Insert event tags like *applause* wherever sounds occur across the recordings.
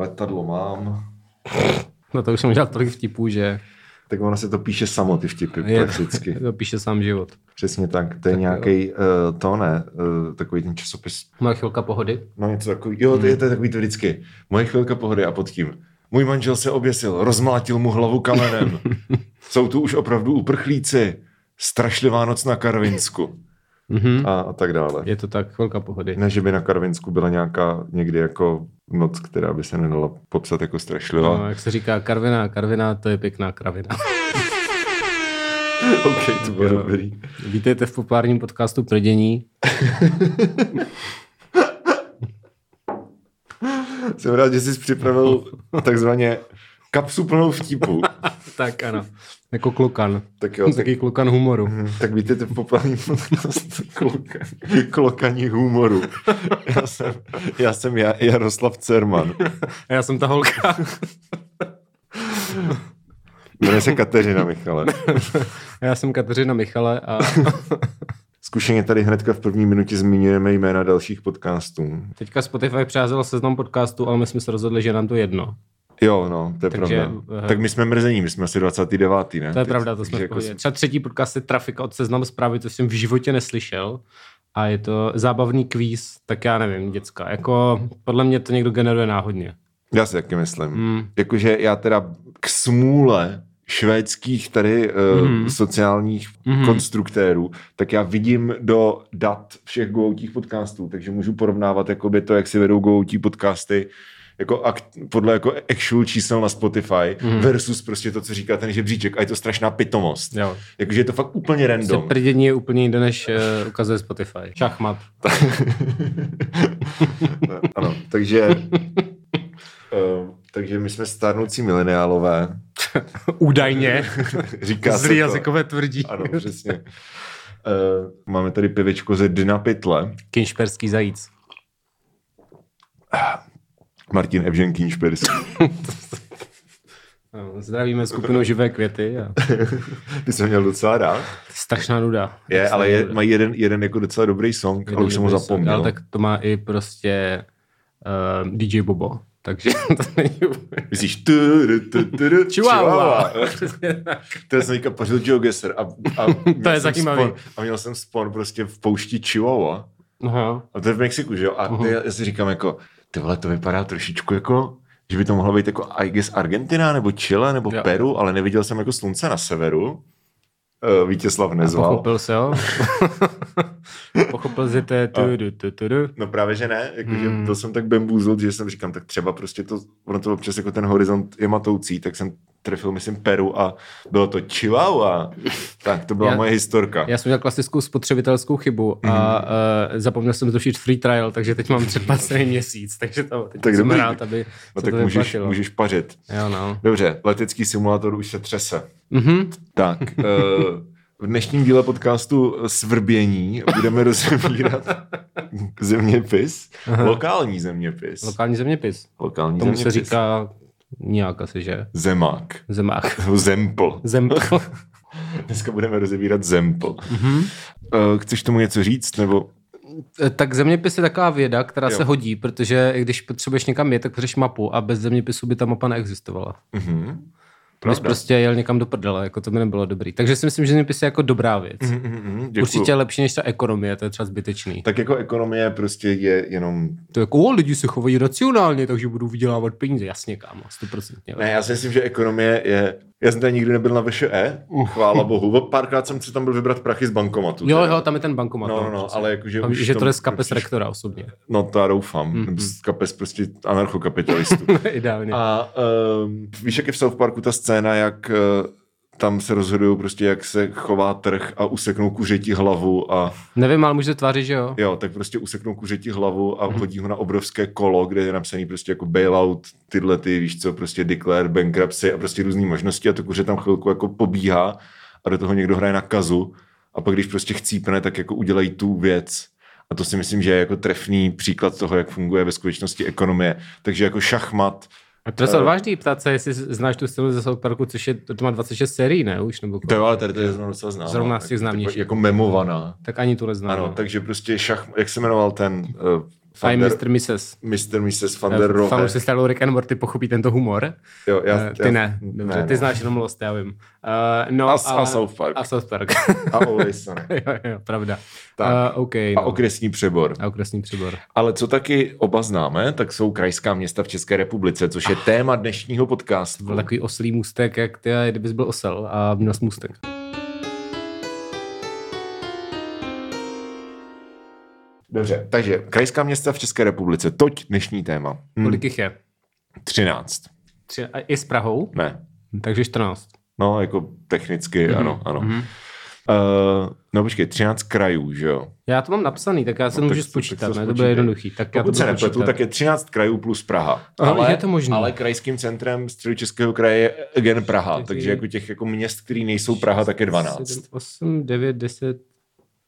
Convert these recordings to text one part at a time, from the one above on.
Letadlo mám. *laughs* No to už jsem udělal tolik vtipů, že Tak ono se to píše samo, ty vtipy, je, prakticky. *laughs* to píše sám život. Přesně tak. To je nějaký, uh, to ne, uh, takový ten časopis. Moje chvilka pohody. No něco takový, jo, to je, to je takový to vždycky. Moje chvilka pohody a pod tím. Můj manžel se oběsil, rozmlátil mu hlavu kamenem. *laughs* Jsou tu už opravdu uprchlíci. Strašlivá noc na Karvinsku. Mhm. A, a tak dále. Je to tak, chvilka pohody. Ne, že by na Karvinsku byla nějaká někdy jako noc, která by se nedala popsat jako strašlivá. No, jak se říká karvina, karvina, to je pěkná kravina. *laughs* OK, to bylo Jo. dobrý. Vítejte v populárním podcastu Prdění. *laughs* Jsem rád, že jsi připravil *laughs* takzvaně kapsu plnou vtipů. tak ano, jako klukan. Tak jo, tak, Taký klukan humoru. tak vítejte v populárním podcastu *laughs* kloka, klokaní humoru. Já jsem, já jsem ja, Jaroslav Cerman. A já jsem ta holka. Jmenuje se Kateřina Michale. *laughs* Já jsem Kateřina Michale a *laughs* Zkušeně tady hnedka v první minutě zmiňujeme jména dalších podcastů. teďka Spotify přeházel seznam podcastu, ale my jsme se rozhodli, že nám to jedno. Jo, no, to je Takže, pravda. eh, Tak my jsme mrzení, my jsme asi 29. ne? To je Teď- pravda, to jsme v jako. Třeba třetí podcast je Trafika od Seznam zprávy, to jsem v životě neslyšel. A je to zábavný kvíz, tak já nevím, děcka. Jako, podle mě to někdo generuje náhodně. Já si taky myslím. Hmm. Jakože já teda k smůle švédských tady uh, Mhm. sociálních Mhm. konstruktérů, tak já vidím do dat všech goutích podcastů, takže můžu porovnávat jakoby to, jak si vedou goutí podcasty jako akt, podle jako actual čísel na Spotify Mhm. versus prostě to, co říká ten žebříček a je to strašná pitomost. Jo. Jakože je to fakt úplně Prostě random. prdění je úplně jinde, než uh, ukazuje Spotify. Šachmat. *laughs* ano, takže uh, takže my jsme stárnoucí mileniálové. *laughs* Údajně. *laughs* Říká Zlý se to. jazykové tvrdí. Ano, přesně. Uh, máme tady pivičko ze Dna Pytle. Kinšperský zajíc. Martin Evžen Kínšperský. *laughs* No, Zdravíme skupinu Živé květy. A... *laughs* Ty jsem měl docela rád. Strašná nuda. Je, ale je, mají jeden, jeden jako docela dobrý song, nuda. ale už jsem ho Dobrý song, zapomněl. Ale tak to má i prostě uh, DJ Bobo. Takže *laughs* to není úplně... Myslíš tu, tu, tu, tu, tu, Chihuahua. To jsem teďka pařil Joe Gesser a, a měl je jsem zajímavý. Spon, a měl jsem spon prostě v poušti Chihuahua. Aha. A to je v Mexiku, že jo? A ty, já si říkám jako, ty vole, to vypadá trošičku jako, že by to mohlo být jako, I guess, Argentina, nebo Chile, nebo Jo. Peru, ale neviděl jsem jako slunce na severu. Uh, Vítězslav nezval. Pochopil se, jo? *laughs* Pochopil jsi to je tu, tu, tu, tu, tu. No právě, že ne. Jakože Hmm. byl jsem tak bambuzled, že jsem říkám, tak třeba prostě to, ono to občas jako ten horizont je matoucí, tak jsem trefil, myslím, Peru a bylo to Chihuahua. tak to byla Já- moje historka. Já jsem měl klasickou spotřebitelskou chybu a uh, zapomněl jsem zrušit free trial, takže teď mám předplacený měsíc, takže to, teď Tak jsem dobrý. rád, aby no tak to můžeš, vyplatilo. můžeš pařit. Jo, no. Dobře, letecký simulátor už se třese. Mhm. Tak, eh, v dnešním díle podcastu Svrbění budeme rozebírat *laughs* zeměpis, Aha. lokální zeměpis. Lokální zeměpis. Lokální Tomu zeměpis. se říká nějak asi, že? Zemák. Zemák. Zempl. *laughs* Zempl. *laughs* Dneska budeme rozebírat Zempl. Mhm. Eh, Chceš tomu něco říct? Nebo Eh, Tak zeměpis je taková věda, která Jo. se hodí, protože když potřebuješ někam jet, tak potřebuješ mapu a bez zeměpisu by ta mapa neexistovala. Mhm. Bys prostě jel někam do prdele, jako to by nebylo dobrý. Takže si myslím, že zeměpis je jako dobrá věc. Mhm, děkuju. Určitě lepší než ta ekonomie, to je třeba zbytečný. Tak jako ekonomie prostě je jenom... To je jako, o, lidi se chovají racionálně, takže budou vydělávat peníze. Jasně, kámo, 100%. Ne, já si myslím, že ekonomie je... Já jsem tady nikdy nebyl na VŠE, chvála bohu. Párkrát jsem si tam byl vybrat prachy z bankomatu. Jo, jo, tam je ten bankomat. No, no, no, přesně. ale jakože už že to jde z kapes už- rektora osobně. No to já doufám. Mhm. Mm-hmm. Z kapes prostě anarchokapitalistů. *laughs* Ideálně. A um, víš, jak je v South Parku ta scéna, jak uh, tam se rozhodují prostě, jak se chová trh a useknou kuřeti hlavu a Nevím, ale může tvářit, že jo. jo, tak prostě useknou kuřeti hlavu a hodí ho na obrovské kolo, kde je napsaný prostě jako bailout, tyhle ty, víš co, prostě declare, bankruptcy a prostě různé možnosti a to kuře tam chvilku jako pobíhá a do toho někdo hraje na kazu a pak když prostě chcípne, tak jako udělají tu věc. A to si myslím, že je jako trefný příklad toho, jak funguje ve skutečnosti ekonomie. Takže jako šachmat, A to je odvážný ptát se, jestli znáš tu scénu ze South Parku, což je, to má 26 sérií, ne? Už, nebo to jo, ale tady to je zrovna docela známá. Zrovna z těch známějších. Jako memovaná. Tak ani tu neznám. Ano, no. takže prostě šach, jak se jmenoval ten uh, Van der- Mr. Mrs. Mr. Mrs. Van der Rohe. Fanoušci stylu Rick and Morty pochopí tento humor. Jo, já, Eh, ty já, ne, dobře, ne, ty no. znáš jenom Lost, já vím. Uh, no, A- a ale, South Park. A South Park. A Always Sunny. *laughs* jo, jo, pravda. Tak. Uh, OK, A no. okresní přebor. a okresní přibor. Ale co taky oba známe, tak jsou krajská města v České republice, což je téma dnešního podcastu. Byl takový oslý můstek, jak ty, kdybys byl osel a měl jsi Dobře, takže krajská města v České republice, toť dnešní téma. Hm, Kolik jich je? 13. Tři, a i s Prahou? Ne. Takže 14. No, jako technicky, Mhm, ano, ano. mhm. Uh, no počkej, 13 krajů, že jo? Já to mám napsaný, tak já se No, můžu tak- tak spočítat, se ne? To bude jednoduchý. Tak já to Pokud se nepletu, tak je 13 krajů plus Praha. Aha, je to možný. Ale krajským centrem středočeského kraje je again Praha, takže jako těch jako měst, který nejsou Praha, tak je 12. 7, 8, 9, 10,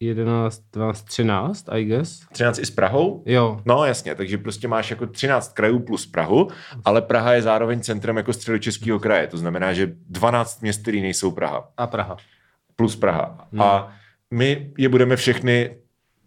11, 12, 13, I guess. 13 i s Prahou? Jo, No jasně, takže prostě máš jako 13 krajů plus Prahu, ale Praha je zároveň centrem jako středočeského kraje, to znamená, že 12 měst, který nejsou Praha, a Praha. plus Praha. Hmm. A my je budeme všechny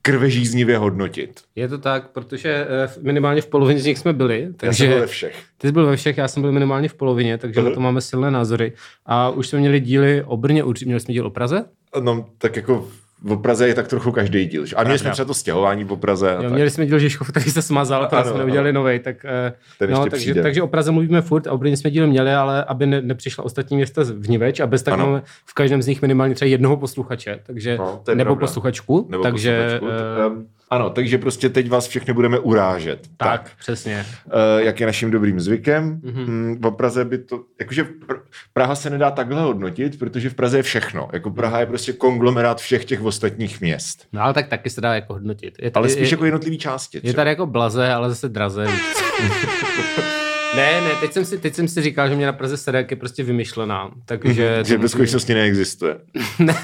krvežíznivě hodnotit. Je to tak, protože eh, minimálně v polovině z nich jsme byli, Já jsem takže byl ve všech. ty jsi byl ve všech, já jsem byl minimálně v polovině, takže Mhm. na to máme silné názory. A už jsme měli díly o Brně, určitě měli jsme díl o Praze? No, tak jako v Praze je tak trochu každý díl. že? A měli jsme třeba to stěhování po Praze. A Jo, tak. měli jsme díl Žižkov, který se smazal, Ano, jsme neudělali ano. novej, tak eh, Ten no, takže, přijde. takže o Praze mluvíme furt a o Brně jsme díl měli, ale aby ne, nepřišla ostatní města v Niveč a bez tak Ano. máme v každém z nich minimálně třeba jednoho posluchače, takže, No, nebo pravda. posluchačku, Nebo takže posluchačku. Um, ano, takže prostě teď vás všechny budeme urážet. tak, přesně. Uh, jak je naším dobrým zvykem. Mhm. Mm-hmm. V Praze by to, jakože Pr- Praha se nedá takhle hodnotit, protože v Praze je všechno. Jako Praha je prostě konglomerát všech těch ostatních měst. No ale tak taky se dá jako hodnotit. Je, Ale je- spíš je, jako jednotlivý části. je třeba. tady jako blaze, ale zase draze. *laughs* ne, ne, teď jsem, si, teď jsem si říkal, že mě na Praze sede, jak je prostě vymyšlená. Takže... že ve skutečnosti neexistuje. *laughs* ne,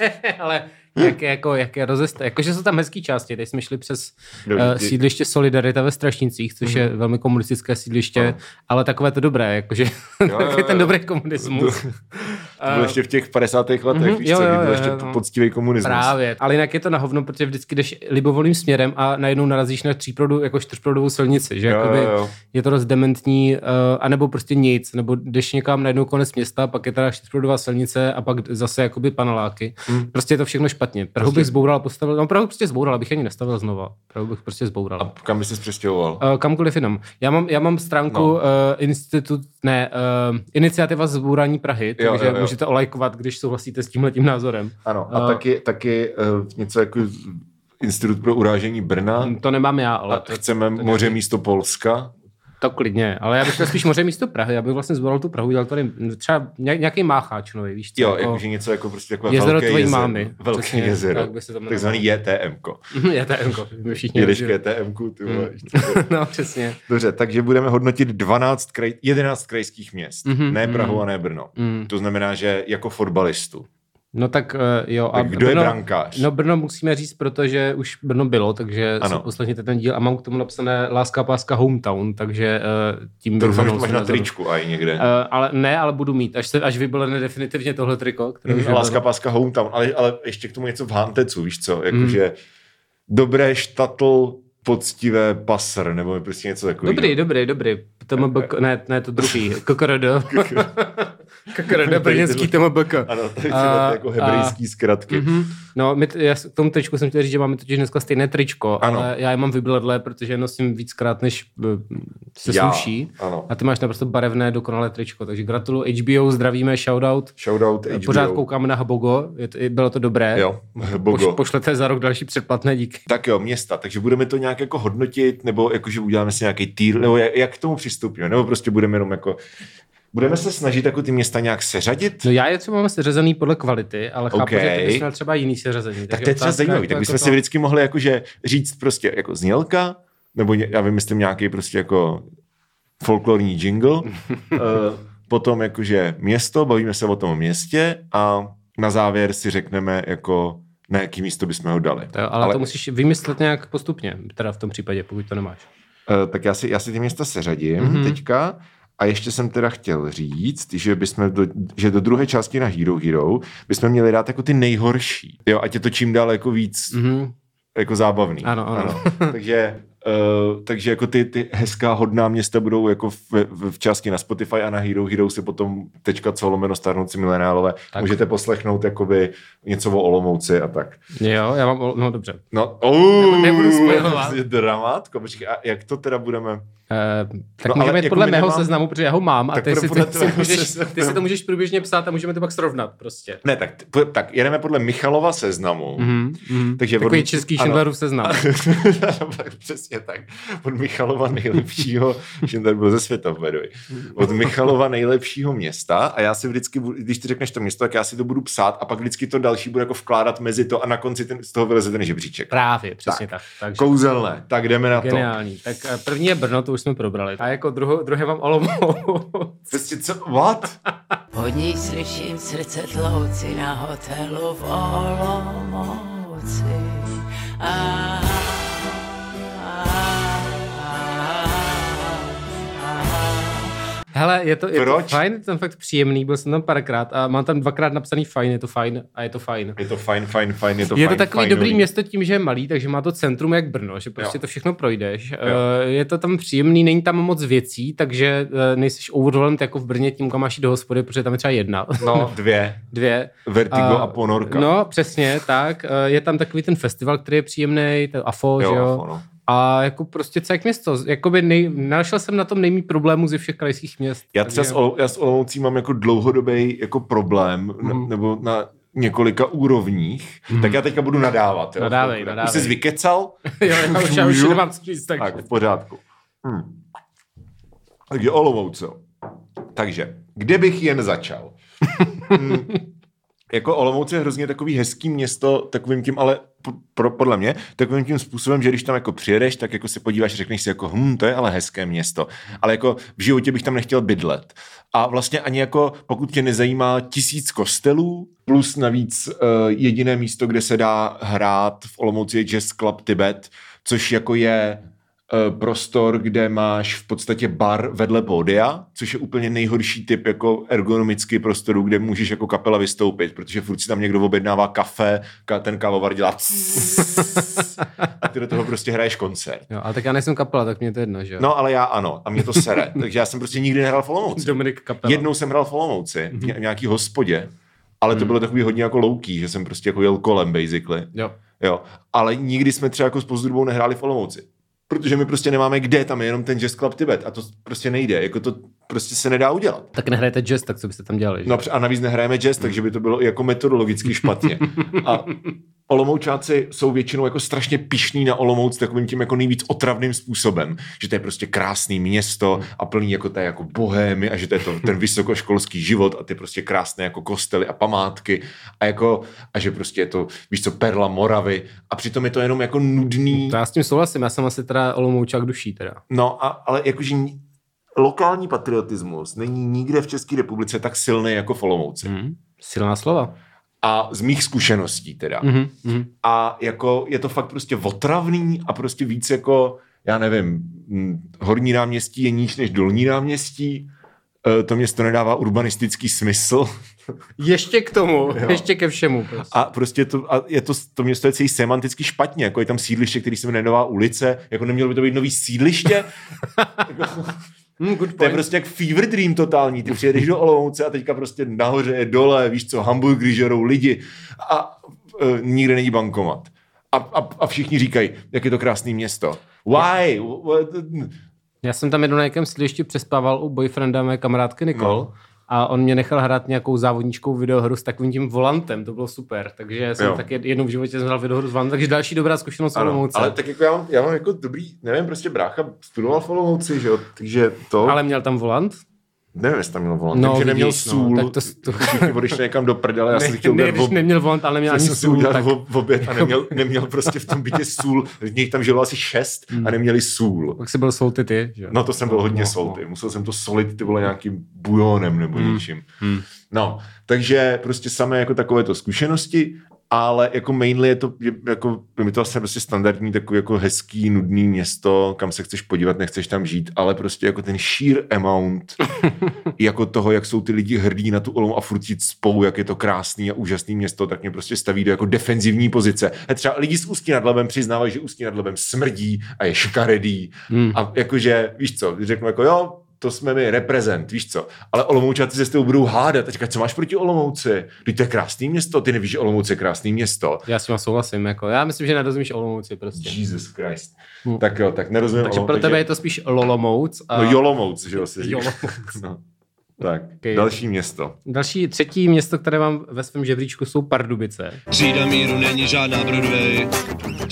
ne, ale jak, je, jako, jak je rozesta. Jakože jsou tam hezký části. Teď jsme šli přes uh, sídliště Solidarita ve Strašnicích, což je velmi komunistické sídliště, Ano. ale takové to dobré, jakože jo, *laughs* ten jo. dobrý komunismus. To bylo ještě v těch 50. letech, Mhm, víš jo, co, jo, byl jo, ještě no. poctivý komunismus. Právě. Ale jinak je to na hovno, protože vždycky jdeš libovolným směrem a najednou narazíš na tříprodu, jako čtyřprodovou silnici, že Jo, jakoby jo, jo. je to dost dementní, uh, anebo prostě nic, nebo jdeš někam na jednou konec města, pak je teda čtyřprodová silnice a pak zase jakoby paneláky. Hmm. Prostě je to všechno špatně. Prahu Prostě- bych zboural, postavil, no Prahu prostě zboural, abych ani nestavil znova. Prahu bych prostě zboural. A kam bys se přestěhoval? Uh, kamkoliv jinam. Já mám, já mám stránku No. uh, institut, ne, uh, iniciativa zbourání Prahy, Jo, takže jo, jo. můžete olajkovat, když souhlasíte s tímhletím názorem. Ano, a Eh, taky, taky uh, něco jako Institut pro urážení Brna. To nemám já, ale A to, chceme moře místo Polska. To klidně. Ale já bych chtěl spíš moře místo Prahy. Já bych vlastně zvolil tu Prahu, dělal tady třeba ně- nějaký mácháč nový, víš co? Jo, jakože něco jako prostě takové Jezero velké tvojí jezero. mámy. Velké Přesně, jezero. tak by se to jmenovalo. Takzvaný JTM-ko. *laughs* je to Emko, my všichni Jedeš k. JTM-ku, ty vole. Mm. *laughs* No, přesně. Dobře, takže budeme hodnotit 12 kraj, 11 krajských měst. Mhm, ne Prahu mhm. a ne Brno. Mm. To znamená, že jako fotbalistu. No tak uh, jo. Tak kdo je brankář? No Brno musíme říct, protože už Brno bylo, takže Ano. si poslechněte ten díl a mám k tomu napsané Láska páska hometown, takže uh, tím To bych doufám, že to máš na tričku a i někde. Uh, ale ne, ale budu mít, až, se, až vybelene definitivně tohle triko. Které Mm, Láska páska hometown, ale, ale ještě k tomu něco v Hantecu, víš co? Jakože Mm. dobré štatl, poctivé pasr, nebo prostě něco takového. Dobrý, dobrý, dobrý. TMBK, ne, ne, to druhý. KKRD. *laughs* KKRD, brněnský TMBK. Ano, to je A- jako hebrejský zkratky. Mhm. No, my já k tomu tričku jsem chtěl říct, že máme totiž dneska stejné tričko, Ano. ale já je mám vybledlé, protože je nosím víckrát, než eh, se Já, sluší. ano. A ty máš naprosto barevné, dokonalé tričko, takže gratuluju HBO, zdravíme, shoutout. Shoutout HBO. Pořád koukáme na Habogo, je to, bylo to dobré. Jo, Poš, Bogo. pošlete za rok další předplatné díky. Tak jo, města, takže budeme to nějak jako hodnotit, nebo jakože uděláme si nějaký týr, nebo jak, jak k tomu přistupíme, nebo prostě budeme jenom jako, budeme se snažit jako ty města nějak seřadit? No já je třeba mám seřazený podle kvality, ale chápu, Okay. že ty bys měl třeba jiný seřazení. Tak to je třeba zajímavý, tak bychom si vždycky mohli jakože říct prostě jako znělka, nebo já vymyslím nějaký prostě jako folklorní jingle, uh, *laughs* potom jakože město, bavíme se o tom městě a na závěr si řekneme jako na jaký místo bychom ho dali. To, ale, ale to musíš vymyslet nějak postupně, teda v tom případě, pokud to nemáš. Uh, tak já si, já si ty města seřadím Mhm. mm-hmm. teďka a ještě jsem teda chtěl říct, že, bychom do, že do druhé části na Hero Hero bychom měli dát jako ty nejhorší. Jo, ať je to čím dál jako víc Mhm. jako zábavný. Ano, ano. Takže Uh, takže jako ty, ty hezká hodná města budou jako v, v, v části na Spotify a na Hero Hero si potom tečka co lomeno starnoucí mileniálové Tak. můžete poslechnout jakoby něco o Olomouci a tak. Jo, já mám, no dobře. No, nebudu spojovat. Dramátko, počkej, a jak to teda budeme? Uh, tak No, můžeme jít jako podle mého nemám- seznamu, protože já ho mám a ty si, podle ty, si můžeš, seznamu. ty si to můžeš průběžně psát a můžeme to pak srovnat prostě. Ne, tak, tak jedeme podle Michalova seznamu. Mm, mm. Takže Takový od- český. Schindlerův seznam. *laughs* Přesně tak. Od Michalova nejlepšího, *laughs* Schindler byl ze světa, way. Od Michalova nejlepšího města a já si vždycky, budu- když ty řekneš to město, tak já si to budu psát a pak vždycky to další bude jako vkládat mezi to a na konci ten, z toho vyleze ten žebříček. Právě, přesně tak. tak. Takže Kouzelné. Tak jdeme na to. geniální. Tak eh, první je Brno, to už jsme probrali. A jako druhou, druhé mám Olomouc. Prostě co? What? Pod ní slyším srdce tlouci na hotelu v Olomouci. A, Hele, je to, je to fajn, ten fakt příjemný, byl jsem tam párkrát a mám tam dvakrát napsaný fajn, je to fajn a je to fajn. Je to fajn, fajn, fajn, je to je fajn, to takový fajnový. dobrý město tím, že je malý, takže má to centrum jak Brno, že prostě Jo. to všechno projdeš. Eh, Je to tam příjemný, není tam moc věcí, takže eh, nejsiš overwhelmed jako v Brně tím, kam máš do hospody, protože tam je třeba jedna. No, *laughs* dvě. Dvě. Vertigo a, ponorka. No, přesně, tak. Eh, Je tam takový ten festival, který je příjemný, to AFO, Jo, že jo? AFO, no. A jako prostě celé město. Jakoby nej, našel jsem na tom nejmí problémů ze všech krajských měst. Já třeba s, Ol- já s Olomoucí mám jako dlouhodobý jako problém, Mhm. mm. nebo na několika úrovních, mm. tak já teďka budu nadávat. Jo, Nadávej, nadávej. Už jsi vykecal? *laughs* jo, já už, já už nemám co říct, takže. Tak, v pořádku. Hmm. Takže Olomouc, jo. Takže, kde bych jen začal? *laughs* Jako Olomouc je hrozně takový hezký město, takovým tím, ale pro, podle mě, takovým tím způsobem, že když tam jako přijedeš, tak jako se podíváš, řekneš si jako, hm, to je ale hezké město. Ale jako v životě bych tam nechtěl bydlet. A vlastně ani jako, pokud tě nezajímá tisíc kostelů, plus navíc uh, jediné místo, kde se dá hrát v Olomouci je Jazz Club Tibet, což jako je prostor, kde máš v podstatě bar vedle pódia, což je úplně nejhorší typ jako ergonomický prostoru, kde můžeš jako kapela vystoupit, protože furt si tam někdo objednává kafe, ka- ten kávovar dělá *laughs* a ty do toho prostě hraješ koncert. Jo, ale tak já nejsem kapela, tak mě to jedno, že jo? No ale já ano, a mě to sere, *laughs* takže já jsem prostě nikdy nehrál v Olomouci. Dominik kapela. Jednou jsem hrál v Olomouci, v ně- v nějaký hospodě, ale to bylo takový hodně jako louký, že jsem prostě jako jel kolem basically. Jo. Jo. Ale nikdy jsme třeba jako s Pozdrubou nehráli v Olomouci. Protože my prostě nemáme kde, tam je jenom ten Jazz Club Tibet a to prostě nejde, jako to prostě se nedá udělat. Tak nehrajete jazz, tak co byste tam dělali? že? No a navíc nehrajeme jazz, takže by to bylo jako metodologicky špatně. *laughs* A Olomoučáci jsou většinou jako strašně pišní na Olomouc takovým tím jako nejvíc otravným způsobem, že to je prostě krásný město a plný jako té jako bohémy a že to je to, ten vysokoškolský život a ty prostě krásné jako kostely a památky a jako a že prostě je to, víš co, perla Moravy a přitom je to jenom jako nudný. To já s tím souhlasím, já jsem asi teda Olomoučák duší teda. No, a, ale jakože lokální patriotismus není nikde v České republice tak silný jako v Olomouci. Hmm. Silná slova. A z mých zkušeností teda. Mhm, mhm. A jako je to fakt prostě otravný a prostě víc jako, já nevím, horní náměstí je níž než dolní náměstí, Eh, to město nedává urbanistický smysl *laughs* Ještě k tomu, Jo. ještě ke všemu. Prostě. a prostě to, a je to, to město je celý semanticky špatně, jako je tam sídliště, který se jmenuje Nová ulice, jako nemělo by to být nový sídliště, *laughs* Hmm, good to je point. prostě jak fever dream totální, ty přijedeš do Olomouce a teďka prostě nahoře je dole, víš co, hamburgery žerou lidi a e, nikde není bankomat. A, a, a všichni říkají, jak je to krásné město. Why? What- Já jsem tam jednou na nějakém sídlišti přespával u boyfrienda mé kamarádky Nikol. No. A on mě nechal hrát nějakou závodníčkou videohru s takovým tím volantem, to bylo super. Takže jsem Jo. tak jed- jednou v životě jsem hrál videohru s volantem, takže další dobrá zkušenost s Ano, Olomouce. ale tak jako já mám, já mám jako dobrý, nevím, prostě brácha studoval v Olomouci, že jo, takže to, ale měl tam volant? Nevím, jestli tam měl volant, No, no, že neměl no, sůl, tak to- to- všichni odešli někam do prdele, *laughs* já jsem ne, chtěl ne, když ob- neměl volant, ale neměl ani sůl, tak v oběd a *laughs* neměl, neměl prostě v tom bytě sůl. Z nich tam žilo asi šest a neměli sůl. pak si byl salty ty, že? No to jsem byl hodně no, solty. Musel jsem to solit ty vole nějakým bujonem nebo něčím. No, takže prostě samé jako takovéto zkušenosti ale jako mainly je to, je, jako, je mi to vlastně prostě standardní takový jako hezký, nudný město, kam se chceš podívat, nechceš tam žít, ale prostě jako ten sheer amount *laughs* jako toho, jak jsou ty lidi hrdí na tu Olomouc a furt si spou, jak je to krásný a úžasný město, tak mě prostě staví do jako defenzivní pozice. A třeba lidi z Ústí nad Labem přiznávají, že Ústí nad Labem smrdí a je škaredý. Hmm. A jakože, víš co, řeknu jako jo, to jsme my, reprezent, víš co. Ale Olomoučáci se s tebou budou hádat. A říkat, co máš proti Olomouci? Teď to je krásný město, ty nevíš, že Olomouc je krásný město. Já s tím souhlasím. Jako, já myslím, že nerozumíš Olomouci prostě. Jesus Christ. Hmm. Tak jo, tak nerozumím. Takže pro tebe je to spíš Lolomouc. A... No Jolomouc, že jo, se. Jolomouc. No. Tak, Okay. další město. Další, třetí město, které mám ve svém žebříčku, jsou Pardubice. Třída míru není žádná Broadway,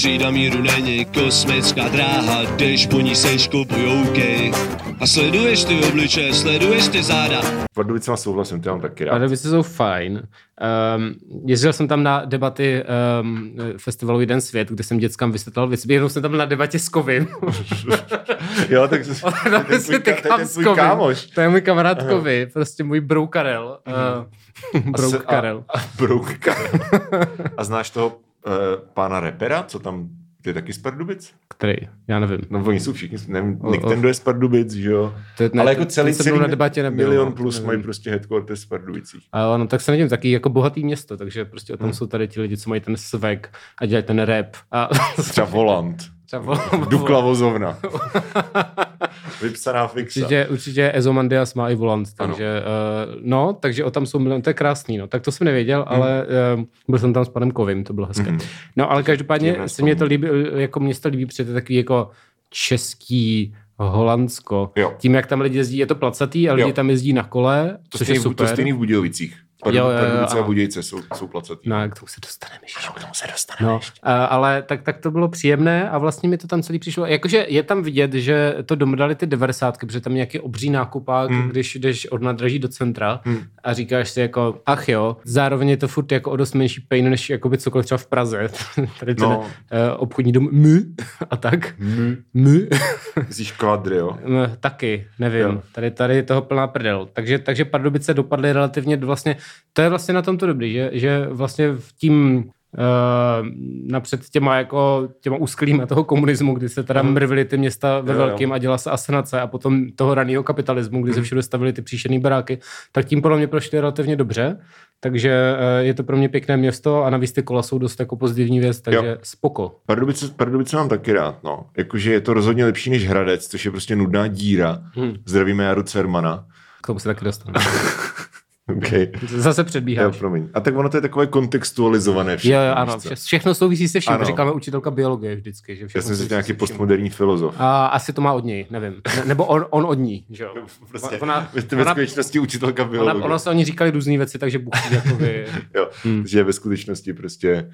třída míru není kosmická dráha, když po ní seš kupujouky. A sleduješ ty obliče, sleduješ ty záda. Pardubicema souhlasím, ty mám taky rád. Pardubice jsou fajn. Um, jezdil jsem tam na debaty um, festivalu Jeden svět, kde jsem dětskám vysvětloval věci. Jednou jsem tam na debatě s Kovim. *laughs* jo, tak *laughs* to, to, Na je ten tvůj, ten tvůj kámoš. To je můj kamarád Kovy, prostě můj brou Karel. *laughs* Uh, A brou se- Karel. A, a Brouk Karel. A znáš toho uh, pána repera, co tam, ty je taky z Pardubic? Který? Já nevím. No oni jsou všichni, nevím, O- Nick o- je z Pardubic, že jo? To je- ne, Ale jako celý, celý na debatě nebyl, milion no, plus to mají nevím. prostě headquarters v Pardubicích. Ale no, tak se nevím, taky jako bohatý město, takže prostě o tom Hmm. jsou tady ti lidi, co mají ten swag a dělají ten rap. A Třeba Volant. Třeba Dukla vozovna. *laughs* Vypsaná fixa. Určitě, určitě Ezomandias má i volant, takže uh, no, takže o tam jsou milion, to je krásný, no, tak to jsem nevěděl, Hmm. ale uh, byl jsem tam s panem Kovim, to bylo hezké. No, ale každopádně Příjemné se mě to líbí, jako město líbí, protože to je takový jako český Holandsko. Jo. Tím, jak tam lidi jezdí, je to placatý a lidi Jo. tam jezdí na kole, To což stejný, je super. to stejný v Budějovicích. Jo, jo, jo, Pardubice a ano. Budějce jsou, jsou placatý. No, k tomu se dostaneme. ježiš. K tomu se dostaneme No, ještě. a, ale tak, tak to bylo příjemné a vlastně mi to tam celý přišlo. Jakože je tam vidět, že to domdali ty 90, protože tam je nějaký obří nákupák, Hmm. když jdeš od nadraží do centra Hmm. a říkáš si jako, ach jo, zároveň je to furt jako o dost menší pain, než jakoby cokoliv třeba v Praze. *laughs* Tady ten No. no. obchodní dům M *laughs* a tak. My. M. *laughs* Myslíš kvadry, jo? M, taky, nevím. Jo. Tady, tady je toho plná prdel. Takže, takže Pardubice dopadly relativně vlastně, to je vlastně na tomto dobrý, že, že vlastně v tím Uh, napřed těma jako těma úsklýma toho komunismu, kdy se teda Mhm. mrvily ty města ve Jo, jo. velkým a dělala se asanace a potom toho raného kapitalismu, kdy se všude stavily ty příšerný baráky, tak tím podle mě prošly relativně dobře, takže uh, je to pro mě pěkné město a navíc ty kola jsou dost jako pozitivní věc, takže Jo. spoko. Pardubice, Pardubice mám taky rád, no. Jakože je to rozhodně lepší než Hradec, což je prostě nudná díra. Hmm. Zdravíme Jaru Cermana. K tomu se taky dostaneme. *laughs* Okay. *laughs* Zase Jo, předbíháš. promiň. A tak ono to je takové kontextualizované všechno. Jo, jo, ano, vše, všechno souvisí se vším, Ano. říkáme učitelka biologie vždycky. Že Já jsem si nějaký se postmoderní filozof. A asi to má od něj, nevím. Ne, nebo on, on od ní, že jo. *laughs* Prostě Ona- ve, ve ona- skutečnosti učitelka Ona, biologie. ono se o ní říkali různé věci, takže Bůh ví, jakoby, *laughs* Jo, Hmm. že ve skutečnosti prostě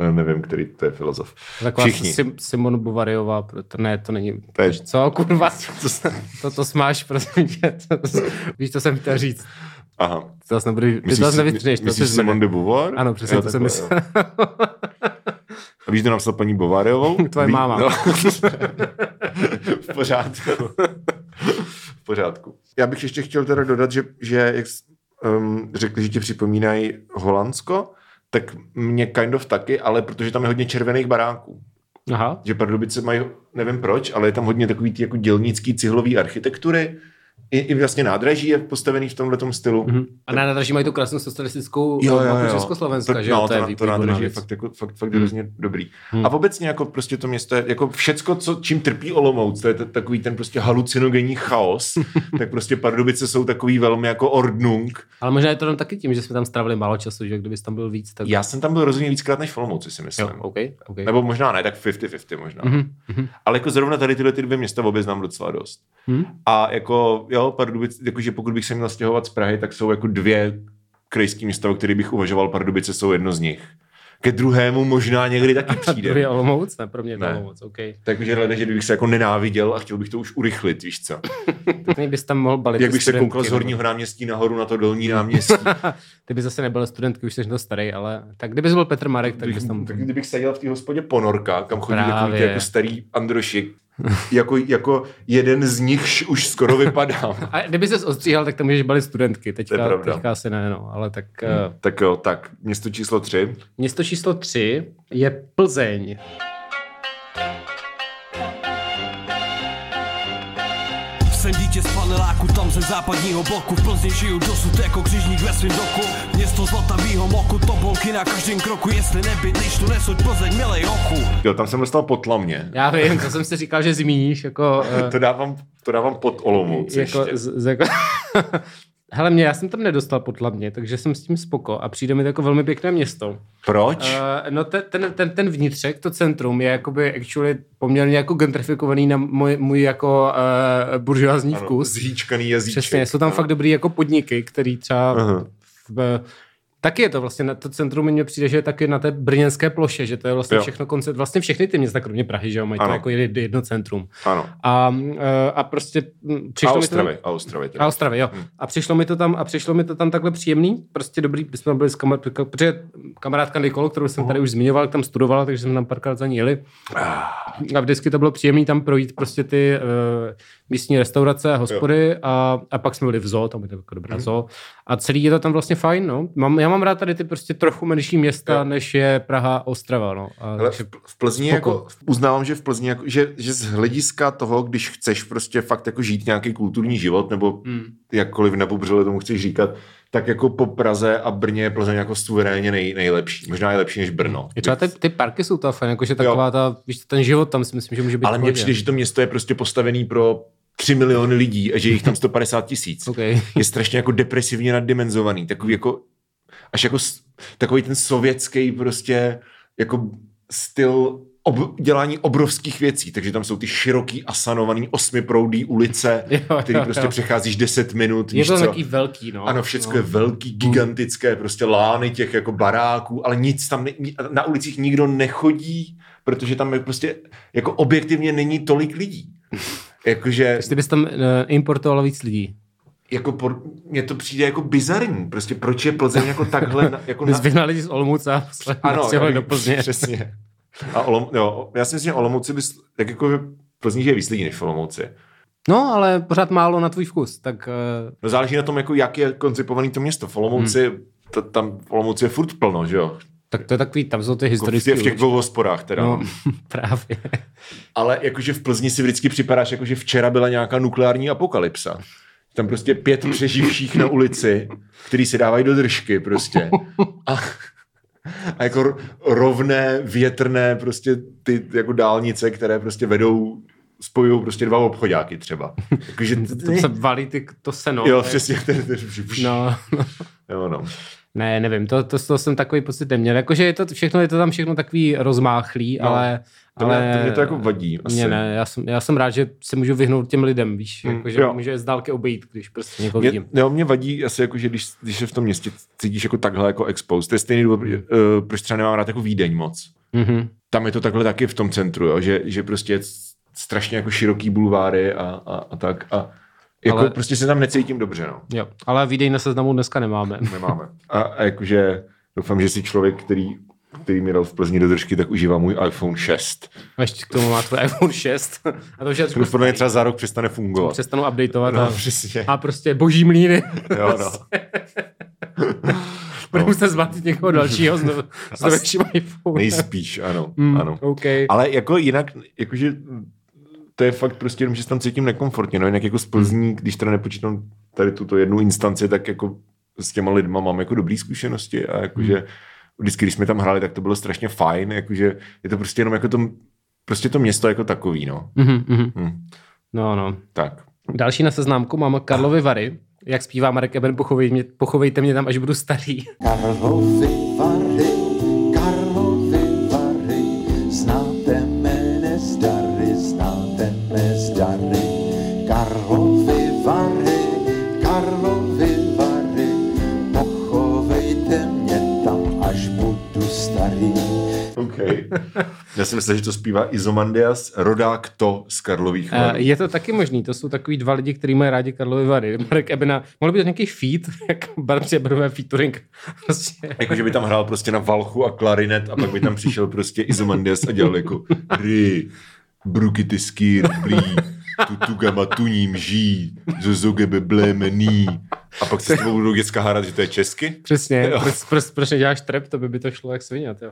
eh, nevím, který to je filozof. taková Všichni. Sim, Simon Bovariová, proto ne, to není, To je- co, kurva, to, to smáš, prosím tě, to, to, víš, co jsem chtěl říct, Aha. to zase nebudu, ty to zase nevytřeneš, to myslíš si Simone de Beauvoir? Ano, přesně, Jo, to jsem myslel. A víš, kdo napsal paní Bováriovou? *laughs* Tvoje Ví- máma. No. *laughs* v pořádku. v pořádku. Já bych ještě chtěl teda dodat, že, že jak jsi, um, řekli, že ti připomínají Holandsko, tak mě kind of taky, ale protože tam je hodně červených baráků. Aha, Že Pardubice mají, nevím proč, ale je tam hodně takový ty jako dělnický cihlový architektury. I, I vlastně nádraží je postavený v tomhle stylu. mhm. a na nádraží mají tu krásnou socialistickou Jo, jo, mapu jo. Československa, to, že no, jo, to je to, nádraží je fakt, jako, fakt, fakt Hmm. hrozně dobrý. Hmm. A obecně jako prostě to město je, jako všecko, co, čím trpí Olomouc, to je t- takový ten prostě halucinogenní chaos, *laughs* tak prostě Pardubice jsou takový velmi jako ordnung. Ale možná je to tam taky tím, že jsme tam strávili málo času, že kdybys tam byl víc, tak... Já jsem tam byl rozhodně víckrát než v Olomouci, si myslím. Jo, OK, OK. Nebo možná ne, tak 50-50 možná. Mhm, mhm. Ale jako zrovna tady tyhle ty dvě města vůbec znám docela dost. Hm? A jako, jo, Pardubice, jakože pokud bych se měl stěhovat z Prahy, tak jsou jako dvě krajské města, o kterých bych uvažoval, Pardubice jsou jedno z nich. Ke druhému možná někdy taky *laughs* přijde. druhý je Olomouc? Ne, pro mě Ne. Olomouc, OK. Takže hleda, že kdybych se jako nenáviděl a chtěl bych to už urychlit, víš co? *laughs* Tak bys tam mohl balit Jak bych se koukal z horního náměstí nahoru na to dolní náměstí. *laughs* Ty bys zase nebyl studentky, už jsi to starý, ale tak kdybys byl Petr Marek, tak bys tam... tak kdybych seděl v té hospodě Ponorka, kam chodí takový jako starý androši, *laughs* jako, jako jeden z nich už skoro vypadám. *laughs* A kdyby se ostříhal, tak tam můžeš balit studentky. To Teďka, je pravda. teďka asi ne, no. Ale tak... Hmm. Uh, Tak jo, tak město číslo tři. město číslo tři je Plzeň. Jsem dítě z paneláku, tam ze západního bloku V Plzni žiju dosud jako křižník ve svým doku Město zlatavýho moku, tobolky na každém kroku Jestli nebydlíš tu nesuď Plzeň, milej ochu Jo, tam jsem dostal potlamě. Já vím, to jsem si říkal, že zmíníš, jako... Uh, *laughs* To dávám, to dávám pod Olomouc jako, ještě. z, z, jako Hele, mě, já jsem tam nedostal potlavně, takže jsem s tím spoko a přijde mi to jako velmi pěkné město. Proč? Uh, no ten, ten, ten, ten vnitřek, to centrum je jakoby actually poměrně jako gentrifikovaný na můj, můj jako uh, buržoázní Ano, vkus. Zhýčkaný jazyček. Přesně, jsou tam fakt dobrý jako podniky, který třeba Aha. v, taky je to vlastně, na to centrum mně přijde, že je taky na té brněnské ploše, že to je vlastně Jo. všechno koncept, vlastně všechny ty města, kromě Prahy, že jo, mají to Ano. jako jedno, centrum. Ano. A, eh, a prostě mm, A přišlo mi to tam, Ostravy. A Ostravy. teda. a Ostravy, jo. Hmm. A přišlo mi to tam, a přišlo mi to tam takhle příjemný, prostě dobrý, my jsme byli s kamar, protože kamarádka Nikolo, kterou jsem tady už zmiňoval, tam studovala, takže jsme tam párkrát za ní jeli. A vždycky to bylo příjemný tam projít prostě ty uh, místní restaurace a hospody a, a pak jsme byli v zoo, tam je to jako dobrá zoo. A celý je to tam vlastně fajn, no. Mám, já mám rád tady ty prostě trochu menší města, Jo. než je Praha, Ostrava, no. A, Hele, v, v Plzni Spoko. jako, uznávám, že v Plzni jako, že, že z hlediska toho, když chceš prostě fakt jako žít nějaký kulturní život, nebo Hmm. jakkoliv nebobřele tomu chceš říkat, tak jako po Praze a Brně je Plzeň jako suverénně nej, nejlepší. Možná je lepší než Brno. je třeba ty, ty parky jsou to fajn, jakože taková ta, víš, ten život tam si myslím, že může být Ale mně přijde, že to město je prostě postavený pro 3 miliony lidí a že jich tam 150 tisíc. *laughs* Okay. Je strašně jako depresivně naddimenzovaný. Takový jako, až jako takový ten sovětský prostě jako styl ob, dělání obrovských věcí, takže tam jsou ty široký asanovaný osmiproudý ulice, *laughs* Jo, jo, který prostě jo. přecházíš 10 minut, Je to co? takový velký, no. Ano, všecko no. je velký, gigantické, prostě lány těch jako baráků, ale nic tam, ne, na ulicích nikdo nechodí, protože tam je prostě, jako objektivně není tolik lidí. Jakože, Jestli bys tam uh, importoval víc lidí. jako por, mně to přijde jako bizarní, prostě proč je Plzeň jako takhle, na, jako *laughs* na, lidi z Olomouce a ano, ano, do Plzně. *laughs* přesně. A Olom, jo, já si myslím, že Olomouci bys, tak jako v Plzní je víc lidí než v Olomouci. No, ale pořád málo na tvůj vkus, tak uh, No záleží na tom, jako jak je koncipovaný to město. V Olomouci, hmm. to, tam v Olomouci je furt plno, že jo? Tak to je takový, tam jsou ty Jako v, historické těch, v těch dvou hospodách teda. No, *laughs* právě. Ale jakože v Plzni si vždycky připadáš, jakože včera byla nějaká nukleární apokalypsa. Tam prostě pět přeživších na ulici, který si dávají do držky prostě. A, a jako ro- rovné, větrné prostě ty jako dálnice, které prostě vedou spojují prostě dva obchodáky třeba. Jakože, To se valí ty, to seno. jo, přesně. No, no. jo, no. Ne, nevím, to, to, to jsem takový pocit neměl. Jakože je to všechno, je to tam všechno takový rozmáchlý, No, ale... To mě, ale to mě to jako vadí. Asi. Mě ne, já jsem, já jsem rád, že se můžu vyhnout těm lidem, víš, Hmm, jakože jo. může je z dálky obejít, když prostě někoho Mě, vidím. jo, mě vadí asi jako, že když, když se v tom městě cítíš jako takhle jako exposed. To je stejný důvod, uh, proč třeba nemám rád jako Vídeň moc. Mhm. Tam je to takhle taky v tom centru, jo? Že, že prostě je strašně jako široký bulváry a, a, a tak. A jako Ale- prostě se tam necítím dobře, no. Jo, ale výdej na seznamu dneska nemáme. *laughs* Nemáme. A, a jakože doufám, že si člověk, který, který mi dal v Plzni do držky, tak užívá můj iPhone 6. A ještě k tomu má tvůj iPhone 6. *laughs* A to už je Který podle mě třeba za rok přestane fungovat. přestanou updateovat No, a, přesně. a prostě boží mlíny. Jo, no. *laughs* Bude muset zbatit někoho dalšího s, no, s novějším iPhone. Nejspíš, ano. Mm, ano. OK. Ale jako jinak, jakože to je fakt prostě jenom, že se tam cítím nekomfortně, no jinak jako z Plzní, když teda nepočítám tady tuto jednu instanci, tak jako s těma lidma mám jako dobrý zkušenosti a jakože vždycky, když jsme tam hráli, tak to bylo strašně fajn, jakože je to prostě jenom jako to, prostě to město jako takový, no. Mhm, mhm. Hm, No, no. tak. Další na seznamku mám Karlovy Vary. Jak zpívá Marek Eben, pochovej mě, pochovejte mě tam, až budu starý. Karlovy Vary, *laughs* Já si myslím, že to zpívá Izomandias, rodák to z Karlových Uh, varů. je to taky možný, to jsou takový dva lidi, kteří mají rádi Karlovy Vary. *laughs* Marek Ebena, mohl by to nějaký feat, *laughs* jak Barbře Ebenové featuring. Prostě. Jakože by tam hrál prostě na valchu a klarinet a pak by tam přišel prostě Izomandias a dělal jako ry, Bruky skýr, blí, tu tugama tuním ží, zozoge blémený. A pak se s tebou budou děcka hádat, že to je česky? Přesně, proč, proč, proč neděláš trap, to by, by to šlo jak svině. Jo.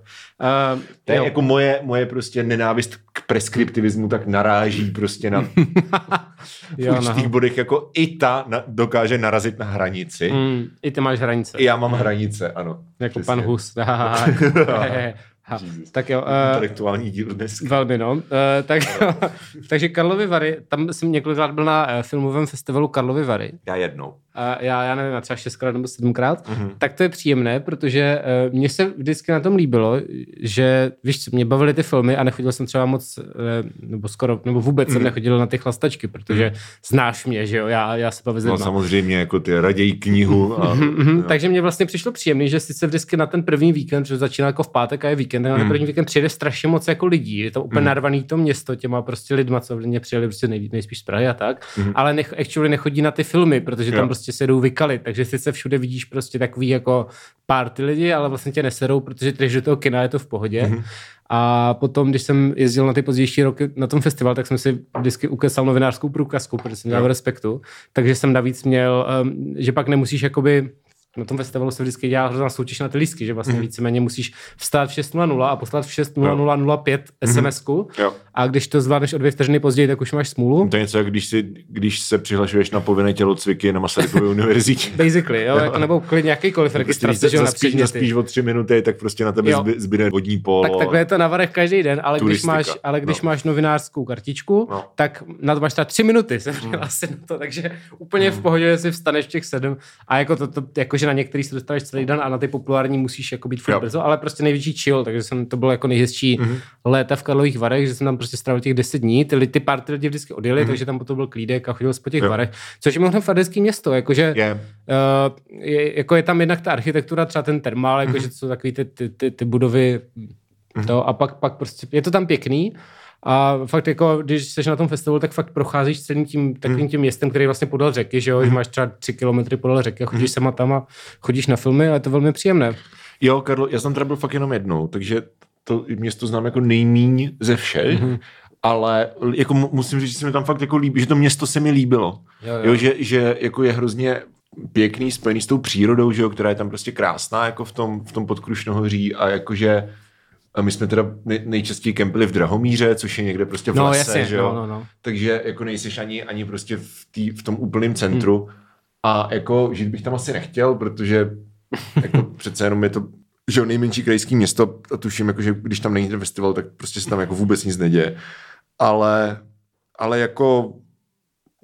Uh, To je jako moje, moje prostě nenávist k preskriptivismu tak naráží prostě na *laughs* v Jo, určitých no. bodech, jako i ta na, dokáže narazit na hranici. mm, I ty máš hranice. I já mám hranice, ano. Jako Přesně. pan Hus. *laughs* *laughs* Ha, tak jo, uh, Intelektuální díl dneska. velmi no. Uh, tak, *laughs* takže Karlovy Vary, tam jsem několikrát byl na uh, filmovém festivalu Karlovy Vary. Já jednou. A já, já nevím, třeba šestkrát nebo sedmkrát, Mhm. mm-hmm. tak to je příjemné, protože uh, mně se vždycky na tom líbilo, že, víš co, mě bavily ty filmy a nechodil jsem třeba moc, uh, nebo skoro, nebo vůbec mm-hmm. jsem nechodil na ty chlastačky, protože znáš mě, že jo, já, já se bavím No lidma. samozřejmě, jako ty raději knihu. A, Mhm, jo. takže mě vlastně přišlo příjemný, že sice vždycky na ten první víkend, že začíná jako v pátek a je víkend, tak na Mhm. ten první víkend přijede strašně moc jako lidí. Je to úplně narvaný to město těma prostě lidma, co mě přijeli prostě nej, nejspíš z Prahy a tak, ale nech, actually nechodí na ty filmy, protože tam Mhm. Prostě se jdou vykalit, takže sice všude vidíš prostě takový jako party lidi, ale vlastně tě neserou, protože když do toho kina je to v pohodě. Mhm. A potom, když jsem jezdil na ty pozdější roky na tom festival, tak jsem si vždycky ukesal novinářskou průkazku, protože jsem měl Jo. respektu. Takže jsem navíc měl, um, že pak nemusíš jakoby na tom festivalu se vždycky dělá hrozná soutěž na ty lístky, že vlastně mm. víceméně musíš vstát v 6.00 a poslat v 6.00.05 SMS-ku Jo. a když to zvládneš o dvě vteřiny později, tak už máš smůlu. To je něco, jak když, si, když se přihlašuješ na povinné tělocviky na Masarykově *laughs* univerzitě. Basically, jo, jako, nebo klidně jakýkoliv Prostě když registrace, že jo, na zaspíš, zaspíš o tři minuty, tak prostě na tebe zby, zbyde vodní polo. Tak takhle je to na varech každý den, ale když Turistika. máš, ale když No. máš novinářskou kartičku, No. tak na to máš třeba tři minuty se přihlásit na to, takže úplně v pohodě, že si vstaneš v těch sedm a jako to, to jakože na některý se dostaneš celý den a na ty populární musíš jako být furt Jo. brzo, ale prostě největší chill, takže jsem, to bylo jako nejhezčí léta v Karlových Varech, že jsem tam prostě strávil těch 10 dní, ty, ty party lidi vždycky odjeli, takže tam potom byl klídek a chodil po těch Jo. varech, což je fakt hezký město, jakože Je. Uh, je, jako je tam jednak ta architektura, třeba ten termál, jako, že to jsou takový ty, ty, ty, ty budovy, to, a pak, pak prostě, je to tam pěkný, a fakt jako, když jsi na tom festivalu, tak fakt procházíš celým tím takovým tím městem, který je vlastně podél řeky, že jo, že máš třeba tři kilometry podél řeky a chodíš sem a tam a chodíš na filmy a je to velmi příjemné. Jo, Karlo, já jsem teda byl fakt jenom jednou, takže to město znám jako nejmíň ze všech, mm-hmm. ale jako mu- musím říct, že se mi tam fakt jako líbí, že to město se mi líbilo. Jo, jo. jo že, že jako je hrozně pěkný, spojený s tou přírodou, že jo, která je tam prostě krásná jako v tom, v tom podkrušnohoří a jakože a my jsme teda nej, nejčastěji kempili v Drahomíře, což je někde prostě v No, lese, jasně, že jo? no, no, no. Takže jako nejseš ani, ani prostě v, tý, v tom úplném centru. Hmm. A jako žít bych tam asi nechtěl, protože jako *laughs* přece jenom je to že jo, nejmenší krajský město a tuším, jako, že když tam není ten festival, tak prostě se tam jako vůbec nic neděje. Ale, ale jako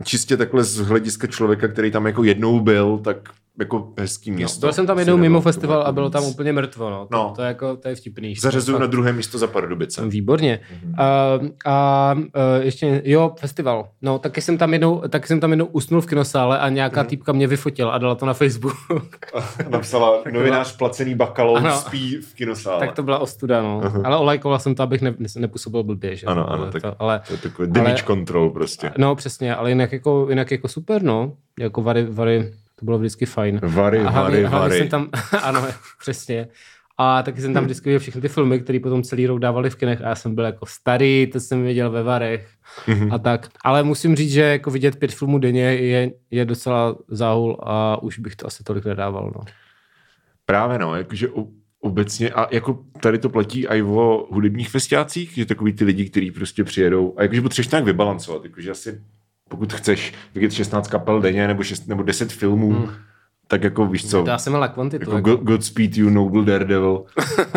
čistě takhle z hlediska člověka, který tam jako jednou byl, tak jako hezký město. Byl jsem tam jednou mimo festival a bylo tam úplně mrtvo, no. To, No. to, je jako, to je vtipný. Zařazuju To na druhé místo za Pardubice. Výborně. Mm-hmm. A, a, a ještě, jo, festival. No, taky jsem tam jednou, taky jsem tam jednou usnul v kinosále a nějaká mm. týpka mě vyfotila a dala to na Facebook. Napsala *laughs* novinář placený bakalou Ano. spí v kinosále. tak to byla ostuda, no. Aha. Ale olajkoval jsem to, abych ne, ne, nepůsobil blbě, že? Ano, ano, tak to, ale, To je takový damage control prostě. no, přesně, ale jinak jako, jinak jako super, no. Jako vary, vary, to bylo vždycky fajn. Vary, A hlavně- vary, hlavně vary. jsem tam, *laughs* ano, přesně. A taky jsem tam vždycky viděl všechny ty filmy, které potom celý rok dávali v kinech a já jsem byl jako starý, to jsem viděl ve Varech Mhm. a tak. Ale musím říct, že jako vidět pět filmů denně je, je docela záhul a už bych to asi tolik nedával. No. Právě no, jakože obecně, a jako tady to platí i o hudebních festiácích, že takový ty lidi, kteří prostě přijedou, a jakože potřebuješ nějak vybalancovat, jakože asi pokud chceš vidět 16 kapel denně nebo, 6, nebo 10 filmů, hmm. tak jako víš co, Já jsem na kvantitu. jako Jako, God, Godspeed you, Noble Daredevil,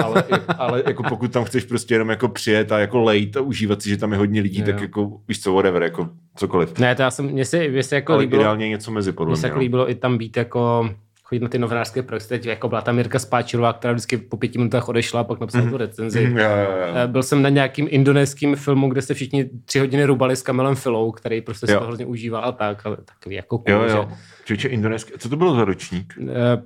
ale, *laughs* ale jako pokud tam chceš prostě jenom jako přijet a jako lejt a užívat si, že tam je hodně lidí, Jo. tak jako víš co, whatever, jako cokoliv. Ne, to já jsem, mně se, mně se jako ale líbilo, ideálně něco mezi podle mně se mě. jako no. líbilo i tam být jako chodit na ty novinářské projekty, teď jako byla tam Mirka Spáčilová, která vždycky po pěti minutách odešla a pak napsala tu recenzi. Mhm, jo, jo, jo. Eh, Byl jsem na nějakým indonéským filmu, kde se všichni tři hodiny rubali s Kamelem Filou, který prostě si Jo. to hrozně užíval a tak, ale takový jako cool, Jo, jo. že... Indonéský. Co to bylo za ročník?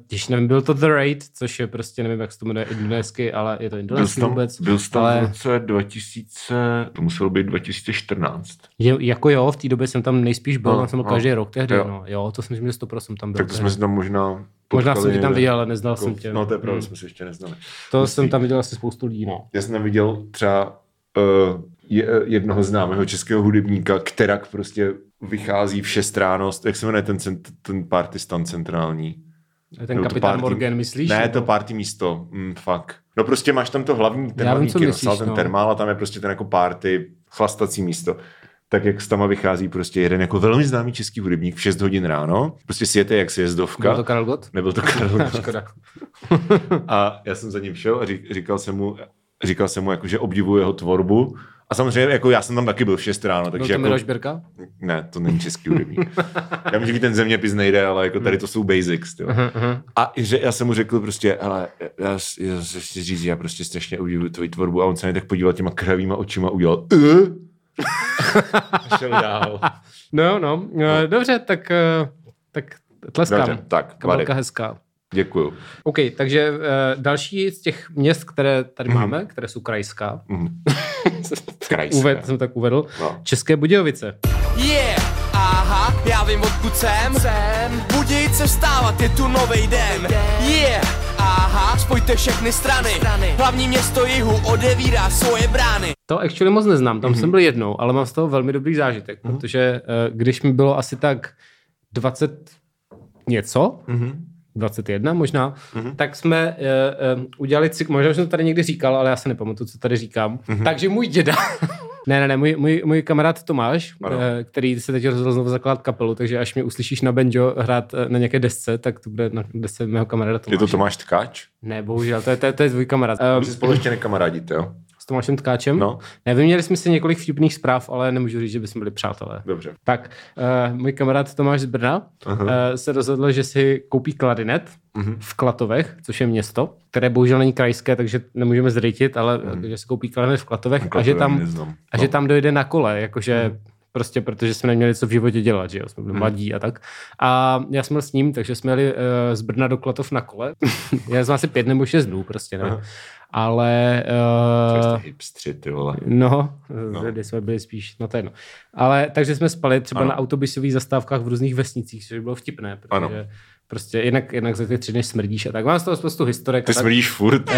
Když nevím, byl to The Raid, což je prostě, nevím, jak se to jmenuje indonésky, ale je to Byl indonésky tam, vůbec. byl tam v ale roce 2000, to muselo být 2014. je, jako jo, v té době jsem tam nejspíš byl, No, tam jsem byl no. každý rok tehdy, Jo. no. Jo, to si myslím, že 100% jsem tam byl. Tak to jsme si tam možná Možná jsem tě tam viděl, ale neznal Jako- jsem tě. No to je pravda, Hmm. jsme se ještě neznali. To Hustý. jsem tam viděl asi spoustu lidí, no. Já jsem tam viděl třeba uh, je, jednoho známého českého hudebníka, kterak prostě vychází v 6 ráno, jak se jmenuje ten, cent, ten partistan centrální? Ten to kapitán party- Morgan, myslíš? Ne, to party místo, mm, fuck. No prostě máš tam to hlavní, ten Já vím, hlavní co kino, myslíš, sál, ten no. termál a tam je prostě ten jako party, chlastací místo. Tak jak s tama vychází prostě jeden jako velmi známý český hudebník v 6 hodin ráno, prostě sjete jak sjezdovka. Byl to Karel Gott? Nebyl to Karel *laughs* Gott. Škoda. A já jsem za ním šel a řík, říkal jsem mu, říkal jsem mu jako, že obdivuji jeho tvorbu. A samozřejmě jako já jsem tam taky byl v 6 ráno, Byl takže to jako, Miloš Birka? ne, to není český hudebník. Já můžu být ten zeměpis nejde, ale jako tady to jsou basics. Tyjo. A že já jsem mu řekl prostě, hele, já, já se chci říct, já prostě strašně obdivuju tvoji tvorbu a on se mě tak podíval těma kravýma očima a udělal "Eh?" A *laughs* šel dál. No jo, no. no. Dobře, tak, eh, tak tleskám. Dobře, tak, Kabelka hezká. Děkuju. OK, takže uh, další z těch měst, které tady Mhm. máme, které jsou krajská, *laughs* Krajská. uved, jsem tak uvedl, No. České Budějovice. Yeah, aha, já vím odkud jsem. jsem. Budějice vstávat, je tu novej den. Yeah, aha, spojte všechny strany. strany. Hlavní město jihu odevírá svoje brány. To actually moc neznám, tam Mhm. jsem byl jednou, ale mám z toho velmi dobrý zážitek, protože uh, když mi bylo asi tak 20 něco, Mhm. 21 možná, tak jsme uh, uh, udělali cykl, možná už jsem to tady někdy říkal, ale já se nepamatuju, co tady říkám. Mhm. Takže můj děda, *laughs* ne, ne, ne, můj, můj, můj kamarád Tomáš, Ano. uh, který se teď rozhodl znovu zakládat kapelu, takže až mě uslyšíš na banjo hrát eh, na nějaké desce, tak to bude na desce mého kamaráda Je Tomáše. to Tomáš Tkáč? Ne, bohužel, to je, to je, to je tvůj kamarád. Vy Uh, si spolu ještě nekamarádíte, jo? S Tomášem Tkáčem? No. Ne, vyměnili jsme si několik vtipných zpráv, ale nemůžu říct, že bychom byli přátelé. Dobře. Tak, uh, můj kamarád Tomáš z Brna uh, se rozhodl, že si koupí klarinet uh-huh. v Klatovech, což je město, které bohužel není krajské, takže nemůžeme zrytit, ale uh-huh. že si koupí klarinet v Klatovech a Klatové že tam, a že tam dojde na kole, jakože prostě protože jsme neměli co v životě dělat, že jo, jsme byli mladí a tak. A já jsem byl s ním, takže jsme jeli uh, z Brna do Klatov na kole. *laughs* já jsem asi pět nebo šest dnů prostě, ne? Ale... Uh, jste hipstři, ty vole. No, no. kdy jsme byli spíš, no to je jedno. Ale takže jsme spali třeba ano. na autobusových zastávkách v různých vesnicích, což bylo vtipné, protože Ano. Prostě jednak, jednak za ty tři dny smrdíš a tak. Mám z toho spoustu historek. Ty tak. smrdíš furt. *laughs*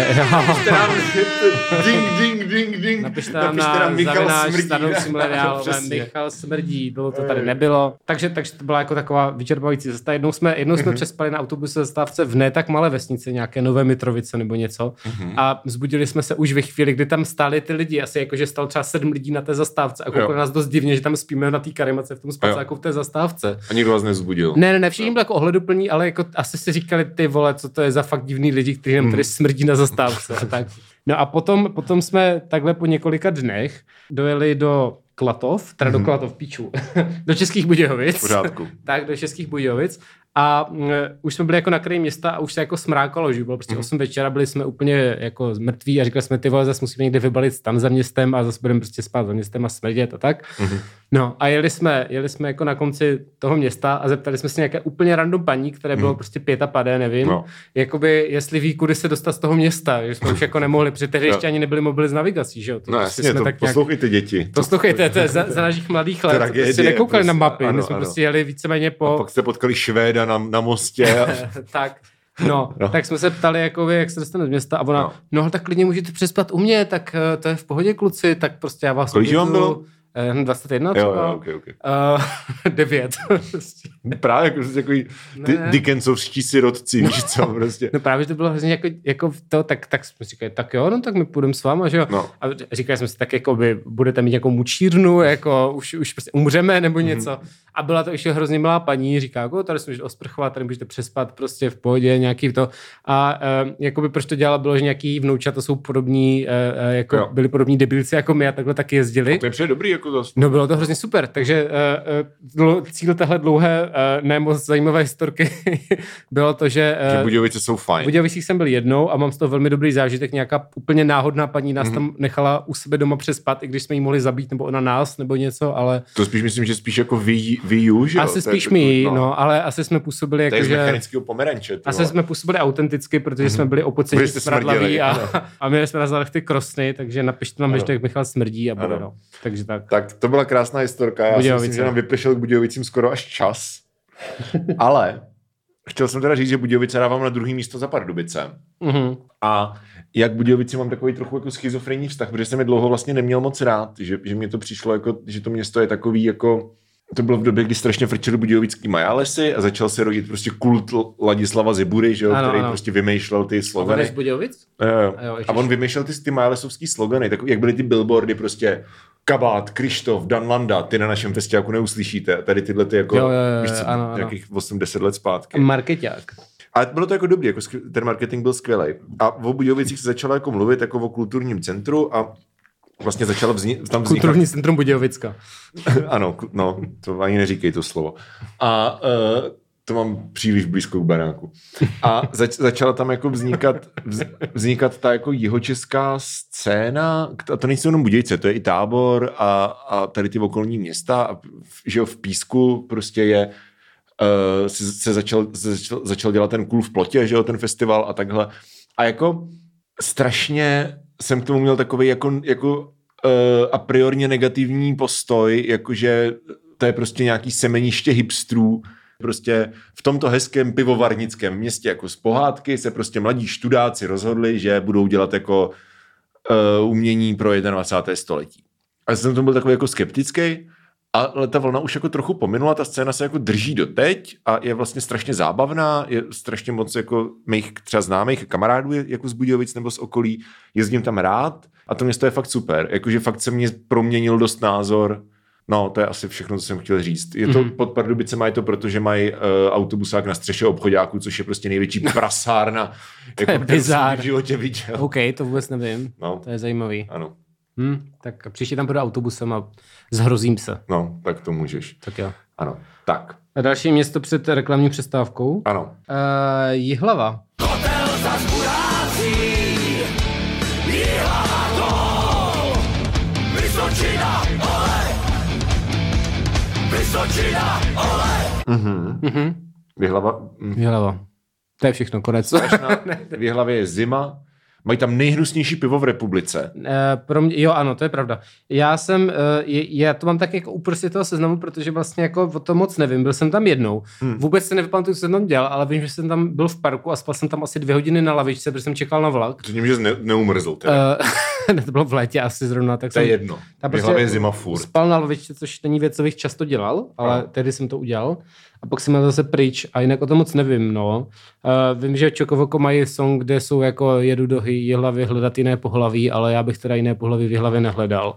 ding, ding, ding, ding. Napište nám na mileniálové, *laughs* Přesně. Michal smrdí, bylo to tady nebylo. Takže, takže to byla jako taková vyčerpávající cesta. Jednou jsme, jednou Mhm. jsme přespali na autobuse zastávce v ne tak malé vesnici, nějaké Nové Mitrovice nebo něco. Mhm. A vzbudili jsme se už ve chvíli, kdy tam stáli ty lidi. Asi jako, že stalo třeba sedm lidí na té zastávce a koukali nás dost divně, že tam spíme na té karimace v tom spacáku v té zastávce. A nikdo vás nezbudil. Ne, ne, ne, všichni byli jako ohleduplní, ale jako asi si říkali ty vole, co to je za fakt divný lidi, kteří nám tady smrdí na zastávce. a tak. No a potom, potom jsme takhle po několika dnech dojeli do Klatov, teda do Klatov, píču, *laughs* do Českých Budějovic. V pořádku. *laughs* tak, do Českých Budějovic. A mm, už jsme byli jako na kraji města a už se jako smrákalo, že bylo prostě 8 večera, byli jsme úplně jako mrtví a říkali jsme, ty vole, zase musíme někde vybalit stan za městem a zase budeme prostě spát za městem a smrdět a tak. Mhm. No a jeli jsme, jeli jsme jako na konci toho města a zeptali jsme se nějaké úplně random paní, které bylo prostě pět a padé, nevím, No. jakoby jestli ví, kudy se dostat z toho města, že jsme už jako nemohli, protože tehdy ještě ani nebyly mobily s navigací, že jo. To No prostě jasně, jsme to tak nějak- poslouchejte děti. Poslouchejte, to je za, za našich mladých let, prostě nekoukali na prostě, mapy, ano, my jsme ano. prostě jeli víceméně po... A pak jste potkali Švéda na, na mostě. *laughs* Tak, no, No. no, tak jsme se ptali, jakoby, jak se dostane z města a ona, No. no, no tak klidně můžete přespat u mě, tak uh, to je v pohodě, kluci, tak prostě já vás Kolik vám bylo? Eh, 21 jo, třeba. jo, okay, okay. *laughs* Uh, 9. *laughs* prostě. Právě jako prostě takový ty Ne. Dickensovští sirotci, víš co, prostě. No právě to bylo hrozně jako, jako to, tak, tak jsme říkali, tak jo, no tak my půjdeme s váma, že jo. No. A říkali jsme si, tak jako by budete mít nějakou mučírnu, jako už, už prostě umřeme nebo Mhm. něco. A byla to ještě hrozně milá paní, říká, jako tady jsme můžete osprchovat, tady můžete přespat prostě v pohodě, nějaký to. A uh, jakoby proč to dělala, bylo, že nějaký vnoučata jsou podobní, uh, jako Jo. byli podobní debilci jako my a takhle taky jezdili. To je přijde dobrý jako zase. No bylo to hrozně super, takže uh, uh, cíl téhle dlouhé, uh, ne moc zajímavé historky *laughs* bylo to, že, Že uh, Budějovice jsou v fajn. Budějovicích jsem byl jednou a mám z toho velmi dobrý zážitek. Nějaká úplně náhodná paní nás Mhm. mm-hmm. tam nechala u sebe doma přespat, i když jsme jí mohli zabít, nebo ona nás, nebo něco, ale To spíš myslím, že spíš jako ví, ví že jo? asi je spíš my, no. no, ale asi jsme působili jako, že... mechanického pomeranče. Asi vole. jsme působili autenticky, protože jsme byli opocení, smradlaví a, ano. *laughs* a měli jsme na zádech ty krosny, takže napište nám hashtag Michal smrdí a bude, no. Takže tak. Tak to byla krásná historka. Já si Budějovice. myslím, že nám vypršel k Budějovicím skoro až čas. *laughs* Ale chtěl jsem teda říct, že Budějovice dávám na druhý místo za Pardubice. Mhm. A jak Budějovici mám takový trochu jako schizofrenní vztah, protože jsem je dlouho vlastně neměl moc rád, že, že mě to přišlo jako, že to město je takový jako to bylo v době, kdy strašně frčeli budějovický majálesy a začal se rodit prostě kult Ladislava Zibury, že jo, Ano, který ano. prostě vymýšlel ty A on slogany. z Budějovic? Jo, jo. Jo, a on vymýšlel ty, ty majálesovský slogany, tak jak byly ty billboardy prostě Kabát, Krištof, Dan Landa, ty na našem festiáku neuslyšíte. A Tady tyhle ty jako, Jo, jo, jo, víš co, ano, nějakých 8-10 let zpátky. Marketák. Ale bylo to jako dobrý, jako ten marketing byl skvělý. A o Budějovicích se začalo jako mluvit jako o kulturním centru a vlastně začalo vzni- tam vznikat... Kulturní centrum Budějovicka. *laughs* ano, no, to ani neříkej to slovo. A uh, to mám příliš blízko k baráku. A zač- začala tam jako vznikat, vz- vznikat ta jako jihočeská scéna, a to nejsou jenom Budějce, to je i tábor a, a tady ty okolní města, a v- že jo, v Písku prostě je uh, se, se, začal, se začal, začal dělat ten kůl v plotě, že jo, ten festival a takhle. A jako strašně jsem k tomu měl takový jako, jako uh, a priorně negativní postoj, jakože to je prostě nějaký semeniště hipstrů, prostě v tomto hezkém pivovarnickém městě jako z pohádky se prostě mladí študáci rozhodli, že budou dělat jako uh, umění pro 21. století. A jsem tomu byl takový jako skeptický, ale ta vlna už jako trochu pominula, ta scéna se jako drží doteď a je vlastně strašně zábavná, je strašně moc jako mých třeba známých kamarádů je jako z Budějovic nebo z okolí, jezdím tam rád a to město je fakt super, jakože fakt se mě proměnil dost názor, no to je asi všechno, co jsem chtěl říct. Je to mm-hmm. pod Pardubicema, je to proto, že mají uh, autobusák na střeše obchodáku, což je prostě největší *laughs* prasárna, jako, je bizár. v životě viděl. OK, to vůbec nevím. No. To je zajímavý. Ano, Hm, tak příště tam budu autobusem a zhrozím se. no, tak to můžeš. Tak jo. Ano, tak, A další město před reklamní přestávkou. ano. Uh, Jihlava. Vyhlava, mm, Jihlava. To je všechno, konec. strašná, *laughs* v Jihlavě je zima, mají tam nejhnusnější pivo v republice. Uh, pro mě, jo, ano, to je pravda. Já jsem, je, já to mám tak jako uprostřed toho seznamu, protože vlastně jako o tom moc nevím. Byl jsem tam jednou. Hmm. Vůbec se nepamatuju, co jsem tam dělal, ale vím, že jsem tam byl v parku a spal jsem tam asi dvě hodiny na lavičce, protože jsem čekal na vlak. Řekněme, že jsi ne, neumrzl. Teda. *laughs* Uh, to bylo v létě asi zrovna. Tak to je jsem, jedno. tam Jihlavě je zima furt. Spal na lavičce, což není věc, co bych často dělal, ale No. tehdy jsem to udělal. A pak jsem zase pryč a jinak o tom moc nevím, no. Uh, vím, že Čokovoko mají song, kde jsou jako jedu do hlavy hledat jiné pohlaví, ale já bych teda jiné pohlaví v hlavě nehledal.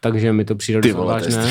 Takže mi to přijde je vážné.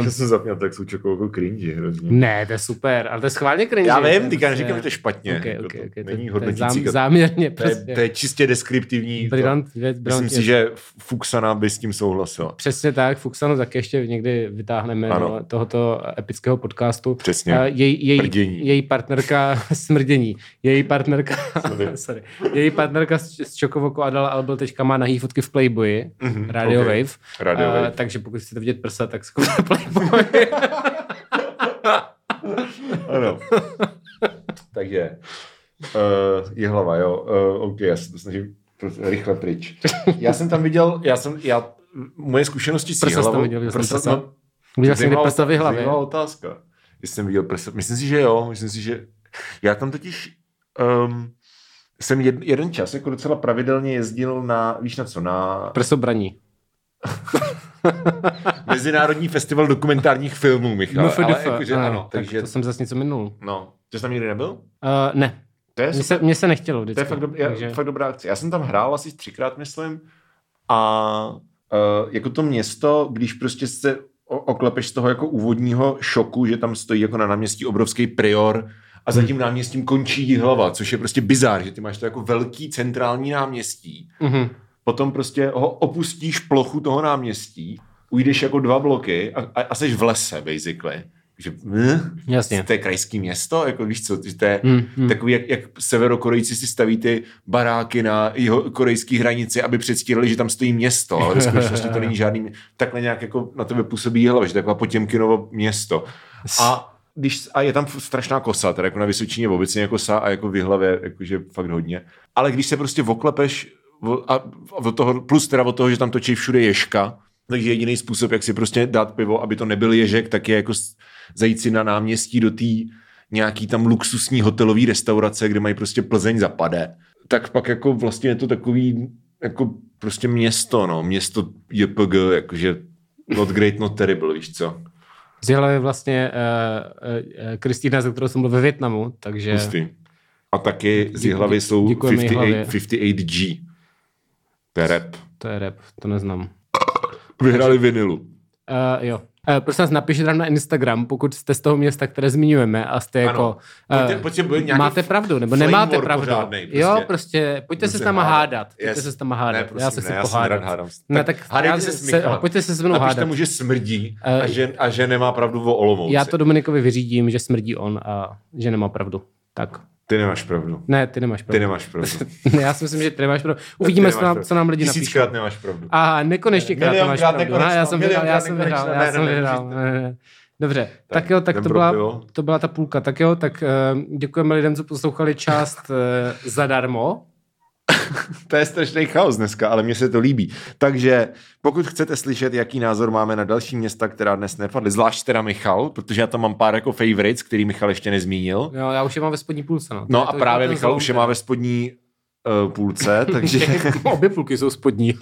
Um, jsem zapněl, tak jsou jako cringe hrozně. ne, to je super, ale to je schválně cringe. Já To je vím, teďka prostě- neříkám, že to je špatně. Ok, Jako ok, to ok, to, není to je hodnotící zám, záměrně. To je, Prostě. to je čistě deskriptivní. to- Brilliant, věc, Myslím si, že Fuxana by s tím souhlasila. Přesně tak, Fuxanu taky ještě někdy vytáhneme Ano. do tohoto epického podcastu. Přesně. A Její, její, Prdění. její *laughs* partnerka, smrdění, *laughs* její partnerka, Sorry. sorry, její partnerka z, z Čokovoko Adela Albel teďka má nahý fotky v Playboyi, Mhm, Radio ok. Wave. Radio A, Wave. takže pokud chcete vidět prsa, tak zkuste Playboy. Ano. Takže uh, je hlava, jo. Uh, OK, já se to snažím rychle pryč. Já jsem tam viděl, já jsem, já, moje zkušenosti s Prsa Jihlavou- viděl, jsem prsa- prsa? no, Viděl zajímavá- prsa v hlavě? zajímavá otázka. Jestli jsem viděl prsa. Myslím si, že jo. Myslím si, že já tam totiž um, jsem jed, jeden čas jako docela pravidelně jezdil na, víš na co, na Prsobraní. *laughs* *laughs* Mezinárodní festival dokumentárních filmů, Michal. Ale MFDF, jakože, ano, ano, tak takže, to jsem zase něco minul. no. Ty jsi tam nikdy nebyl? Uh, ne, To je mně se, mně se nechtělo vždycky. To je fakt, dob- já, takže- fakt dobrá akce. Já jsem tam hrál asi třikrát, myslím. A uh, jako to město, když prostě se oklepeš z toho jako úvodního šoku, že tam stojí jako na náměstí obrovský prior a za tím náměstím končí hlava, což je prostě bizár, že ty máš to jako velký centrální náměstí. Mhm. Potom prostě ho opustíš plochu toho náměstí, ujdeš jako dva bloky a, a, a jsi v lese, basically. že hm, Jasně. to je krajský město, jako víš co, že to je Hmm, hmm. takový, jak, jak severokorejci si staví ty baráky na jeho korejské hranici, aby předstírali, že tam stojí město, ale ve *laughs* skutečnosti to není žádný, takhle nějak jako na tebe působí hlava, že taková Potěmkinovo město. A když, a je tam strašná kosa, teda jako na Vysočině obecně kosa a jako v hlavě, jakože fakt hodně. Ale když se prostě oklepeš a od toho, plus teda od toho, že tam točí všude ješka, takže jediný způsob, jak si prostě dát pivo, aby to nebyl ježek, tak je jako zajít si na náměstí do té nějaký tam luxusní hotelový restaurace, kde mají prostě Plzeň zapade, tak pak jako vlastně je to takový jako prostě město, no, město JPG, jakože not great, not terrible, víš co? Z je vlastně uh, Kristýna, ze kterou jsem byl ve Větnamu, takže... Hustý. A taky z hlavy jsou děkujeme 58, Jihlavě. 58G. To je rap. To je rap, to neznám. Vyhrali vinilu. Uh, jo. Uh, prosím vás, napište nám na Instagram, pokud jste z toho města, které zmiňujeme a jste jako... Pojďte- eh, pojďte nějaký máte pravdu, nebo nemáte pravdu. pořádnej, prostě. Jo, prostě, pojďte se s náma hádat. hádat. Pojďte Yes. se s náma hádat. Ne, prosím, já se ne, chci já se pohádat. hádám. Ne, Tak tak hádejte se s se, Michalem. pojďte se se mnou Napište hádat. mu, že smrdí a že, a že nemá pravdu o Olomouci. Já to Dominikovi vyřídím, že smrdí on a že nemá pravdu. Tak. Ty nemáš pravdu. Ne, ty nemáš pravdu. Ty nemáš pravdu. *laughs* ne, já si myslím, že ty nemáš pravdu. Uvidíme, Ty co nemáš nám, pravdu. co nám lidi napíšou. Tisíckrát nemáš pravdu. Aha, nekonečně krát Milion máš krát pravdu. Ne, já jsem vyhrál, já jsem vyhrál, já jsem vyhrál. Dobře, tak, Tak, jo, tak to byla, to byla ta půlka. Tak jo, tak uh, děkujeme lidem, co poslouchali část uh, zadarmo. *laughs* To je strašný chaos dneska, ale mně se to líbí. Takže pokud chcete slyšet, jaký názor máme na další města, která dnes nepadly, zvlášť teda Michal, protože já tam mám pár jako favorites, který Michal ještě nezmínil. Jo, já už je mám ve spodní půlce. No, No a to- právě Michal zlomek. už je má ve spodní uh, půlce, *laughs* takže Obě půlky jsou spodní.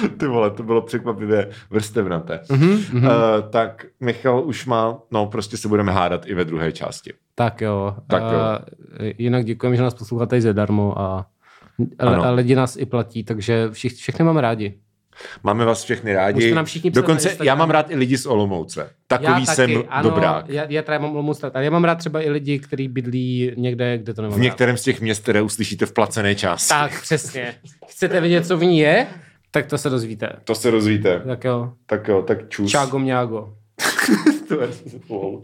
*laughs* ty vole, to bylo překvapivě vrstevnaté. Mhm, Uh, tak Michal už má, no prostě se budeme hádat i ve druhé části. Tak jo. Tak jo. Uh, jinak děkujeme, že nás posloucháte i zadarmo a, Ano. a lidi nás i platí, takže všich, všechny máme rádi. Máme vás všechny rádi. Můžete nám všichni Dokonce já mám rád i lidi z Olomouce. Takový jsem dobrák. Já, já teda mám Olomouc rád, ale já mám rád třeba i lidi, kteří bydlí někde, kde to nemám V některém z těch měst, které uslyšíte v placené části. rád. Tak, přesně. Chcete vědět, co v ní je? Tak to se dozvíte. To se rozvíte. Tak jo. Tak jo, tak čus. Čágo mňágo. *laughs* To je- wow.